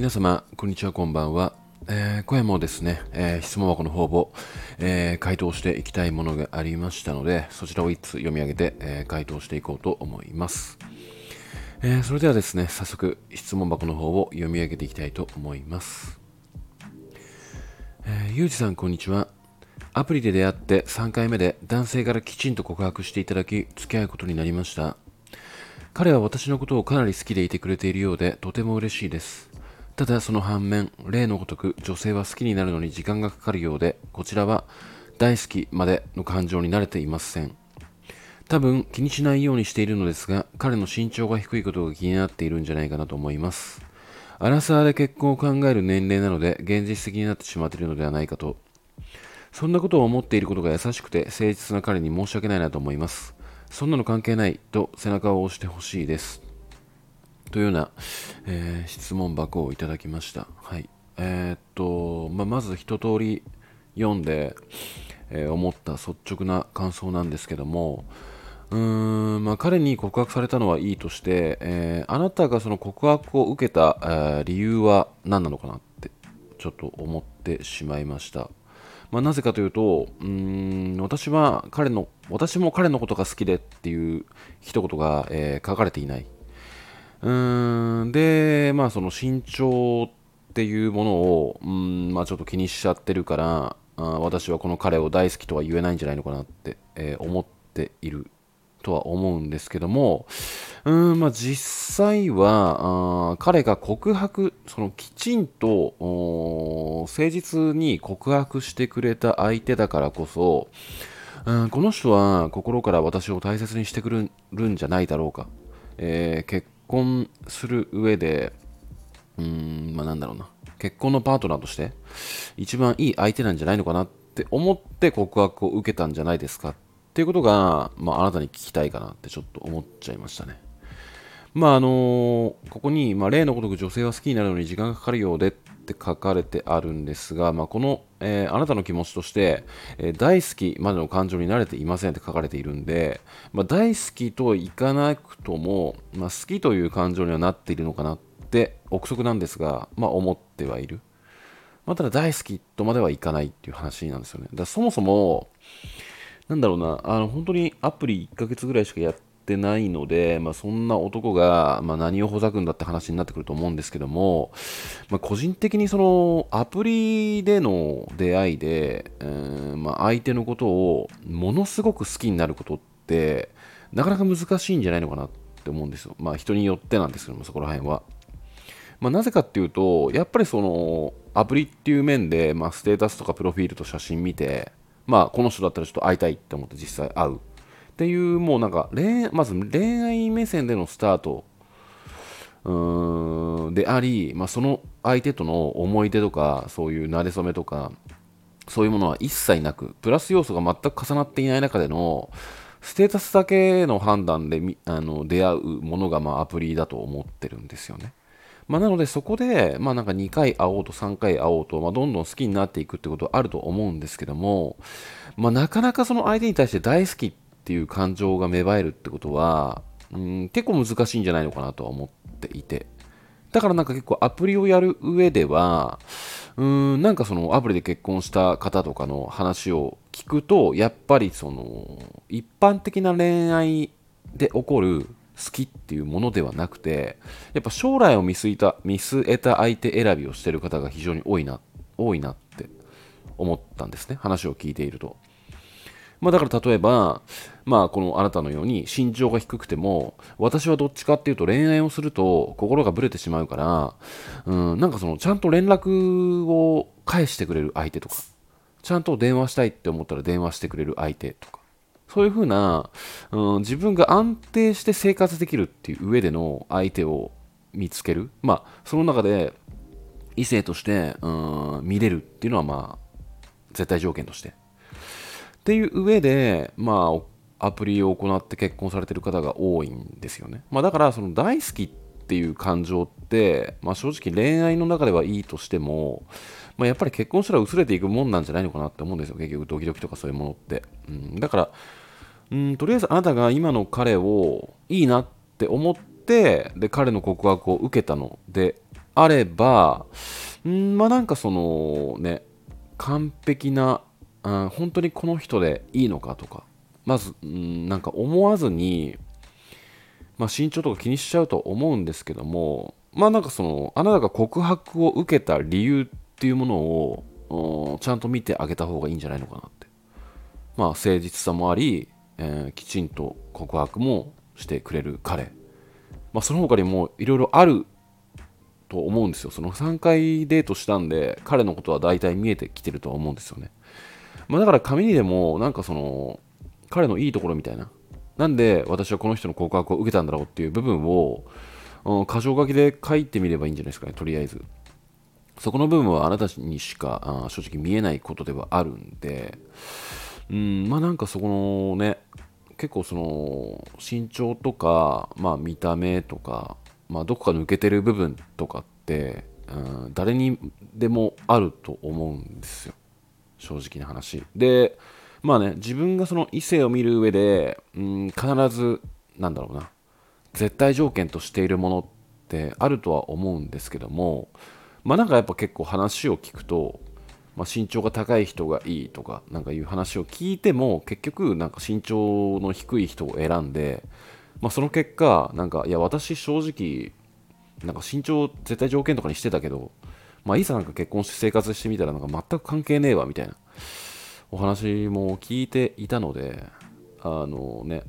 皆様、こんにちは、こんばんは。えー、今夜もですね、えー、質問箱の方を、えー、回答していきたいものがありましたので、そちらを一つ読み上げて、え回答していこうと思います。えそれではですね、早速質問箱の方を読み上げていきたいと思います。えー、ゆうじさん、こんにちは。アプリで出会って3回目で男性からきちんと告白していただき、付き合うことになりました。彼は私のことをかなり好きでいてくれているようで、とても嬉しいです。ただその反面、例のごとく女性は好きになるのに時間がかかるようで、こちらは大好きまでの感情に慣れていません。多分気にしないようにしているのですが、彼の身長が低いことが気になっているんじゃないかなと思います。アラサーで結婚を考える年齢なので、現実的になってしまっているのではないかと。そんなことを思っていることが優しくて誠実な彼に申し訳ないなと思います。そんなの関係ないと背中を押してほしいです。というような、えー、質問箱をいただきました。はい。えー、っと、まあ、まず一通り読んで、えー、思った率直な感想なんですけども、うーん、まあ、彼に告白されたのはいいとして、え、あなたがその告白を受けた、え、理由は何なのかなってちょっと思ってしまいました。まあ、なぜかというと、うん、私は彼の、私も彼のことが好きでっていう一言が、え、書かれていない。うん。で、まあ、その身長っていうものを、うんまあ、ちょっと気にしちゃってるからあ私はこの彼を大好きとは言えないんじゃないのかなって、えー、思っているとは思うんですけども、うんまあ、実際はあ彼が告白そのきちんと誠実に告白してくれた相手だからこそ、うん、この人は心から私を大切にしてくれるんじゃないだろうか、えー、結婚する上で、うーん、まあなんだろうな、結婚のパートナーとして、一番いい相手なんじゃないのかなって思って告白を受けたんじゃないですかっていうことが、まああなたに聞きたいかなってちょっと思っちゃいましたね。まああのー、ここに、まあ、例のごとく女性は好きになるのに時間がかかるようでって書かれてあるんですが、まあ、この、えー、あなたの気持ちとして、えー、大好きまでの感情に慣れていませんって書かれているんで、まあ、大好きといかなくとも、まあ、好きという感情にはなっているのかなって憶測なんですが、まあ、思ってはいる。まあ、ただ大好きとまではいかないっていう話なんですよね。だそもそも、なんだろうな、あの本当にアプリ1ヶ月ぐらいしかやってってないので、まあ、そんな男が、まあ、何をほざくんだって話になってくると思うんですけども、まあ、個人的にそのアプリでの出会いで、えー、まあ、相手のことをものすごく好きになることってなかなか難しいんじゃないのかなって思うんですよ。まあ人によってなんですけども、そこら辺は。まあ、なぜかっていうと、やっぱりそのアプリっていう面で、まあ、ステータスとかプロフィールと写真見て、まあ、この人だったらちょっと会いたいって思って実際会う。っていう、もうなんか恋、まず恋愛目線でのスタートうんであり、まあ、その相手との思い出とか、そういう馴れ初めとか、そういうものは一切なく、プラス要素が全く重なっていない中での、ステータスだけの判断であの出会うものがまあアプリだと思ってるんですよね。まあ、なのでそこで、まあ、なんか2回会おうと3回会おうと、まあ、どんどん好きになっていくってことはあると思うんですけども、まあ、なかなかその相手に対して大好きっっていう感情が芽生えるってことは、うん、結構難しいんじゃないのかなとは思っていて。だからなんか結構アプリをやる上では、うーん、なんかそのアプリで結婚した方とかの話を聞くと、やっぱりその、一般的な恋愛で起こる好きっていうものではなくて、やっぱ将来を見据えた、見据えた相手選びをしてる方が非常に多いな、多いなって思ったんですね。話を聞いていると。まあ、だから例えば、まあ、このあなたのように身長が低くても私はどっちかっていうと恋愛をすると心がぶれてしまうから、うん、なんかそのちゃんと連絡を返してくれる相手とかちゃんと電話したいって思ったら電話してくれる相手とかそういうふうな、うん、自分が安定して生活できるっていう上での相手を見つける。まあその中で異性として、うん、見れるっていうのはまあ絶対条件として。っていう上で、まあ、アプリを行って結婚されてる方が多いんですよね。まあ、だから、その大好きっていう感情って、まあ、正直恋愛の中ではいいとしても、まあ、やっぱり結婚したら薄れていくもんなんじゃないのかなって思うんですよ。結局、ドキドキとかそういうものって。うん、だから、うん、とりあえずあなたが今の彼をいいなって思って、で、彼の告白を受けたのであれば、んまあなんかそのね、完璧な、本当にこの人でいいのかとか、まず、んなんか思わずに、まあ、身長とか気にしちゃうと思うんですけども、まあなんかその、あなたが告白を受けた理由っていうものを、ちゃんと見てあげた方がいいんじゃないのかなって。まあ誠実さもあり、えー、きちんと告白もしてくれる彼。まあその他にもいろいろあると思うんですよ。その3回デートしたんで、彼のことは大体見えてきてるとは思うんですよね。まあだから紙にでも、なんかその、彼のいいところみたいな。なんで私はこの人の告白を受けたんだろうっていう部分を、うん、箇条書きで書いてみればいいんじゃないですかね、とりあえず。そこの部分はあなたにしかあ正直見えないことではあるんで、うん、まあなんかそこのね、結構その身長とか、まあ見た目とか、まあどこか抜けてる部分とかって、うん、誰にでもあると思うんですよ。正直な話。で、まあね、自分がその異性を見る上で、うん、必ず、なんだろうな、絶対条件としているものってあるとは思うんですけども、まあなんかやっぱ結構話を聞くと、まあ、身長が高い人がいいとかなんかいう話を聞いても結局なんか身長の低い人を選んで、まあ、その結果なんかいや私正直なんか身長絶対条件とかにしてたけど、まあ、いざなんか結婚して生活してみたらなんか全く関係ねえわみたいなお話も聞いていたので、あのね、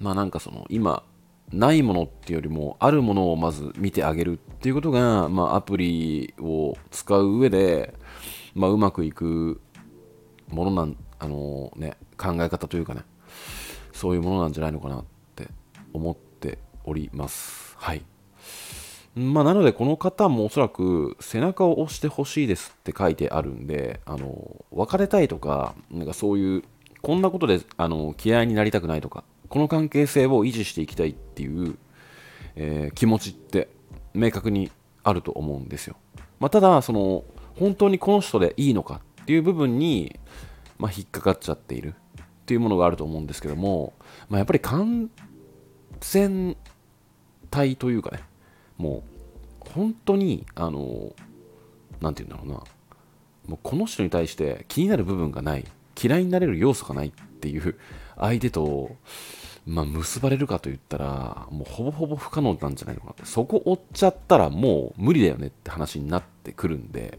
まあなんかその今、ないものっていうよりも、あるものをまず見てあげるっていうことが、まあアプリを使う上で、まあうまくいくものなん、あのね、考え方というかね、そういうものなんじゃないのかなって思っております。はい。まあ、なのでこの方もおそらく背中を押してほしいですって書いてあるんであの別れたいとかなんかそういうこんなことであの嫌いになりたくないとかこの関係性を維持していきたいっていう、えー、気持ちって明確にあると思うんですよ、まあ、ただその本当にこの人でいいのかっていう部分に、まあ、引っかかっちゃっているっていうものがあると思うんですけども、まあ、やっぱり完全体というかねもう本当にあの何て言うんだろうな。もうこの人に対して気になる部分がない。嫌いになれる要素がないっていう相手と、まあ、結ばれるかと言ったらもうほぼほぼ不可能なんじゃないのかな。ってそこ追っちゃったらもう無理だよねって話になってくるんで。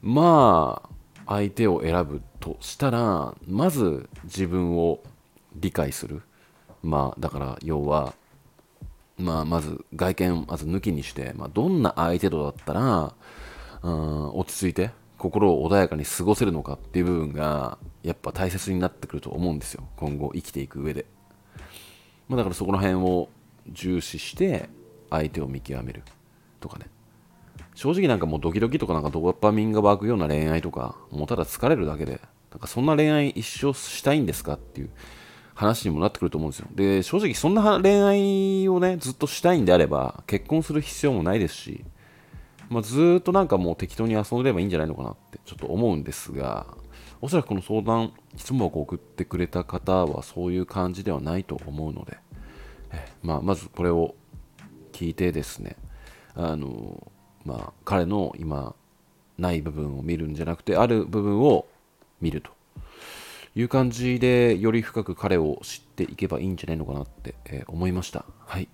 まあ相手を選ぶとしたらまず自分を理解する。まあだから要はまあ、まず外見まず抜きにして、まあ、どんな相手とだったら、うん、落ち着いて心を穏やかに過ごせるのかっていう部分がやっぱ大切になってくると思うんですよ。今後生きていく上で、まあ、だからそこら辺を重視して相手を見極める。とかね。正直なんかもうドキドキとかなんかドーパミンが湧くような恋愛とかもうただ疲れるだけでなんかそんな恋愛一生したいんですかっていう話にもなってくると思うんですよ。で、正直そんな恋愛をね、ずっとしたいんであれば、結婚する必要もないですし、まあ、ずっとなんかもう適当に遊んでればいいんじゃないのかなってちょっと思うんですが、おそらくこの相談、質問箱を送ってくれた方はそういう感じではないと思うので、えまあ、まずこれを聞いてですね、あの、まあ、彼の今、ない部分を見るんじゃなくて、ある部分を見ると。いう感じで、より深く彼を知っていけばいいんじゃないのかなって、え、思いました。はい。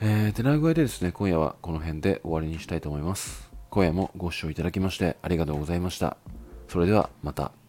えー、てな具合でですね、今夜はこの辺で終わりにしたいと思います。今夜もご視聴いただきましてありがとうございました。それではまた。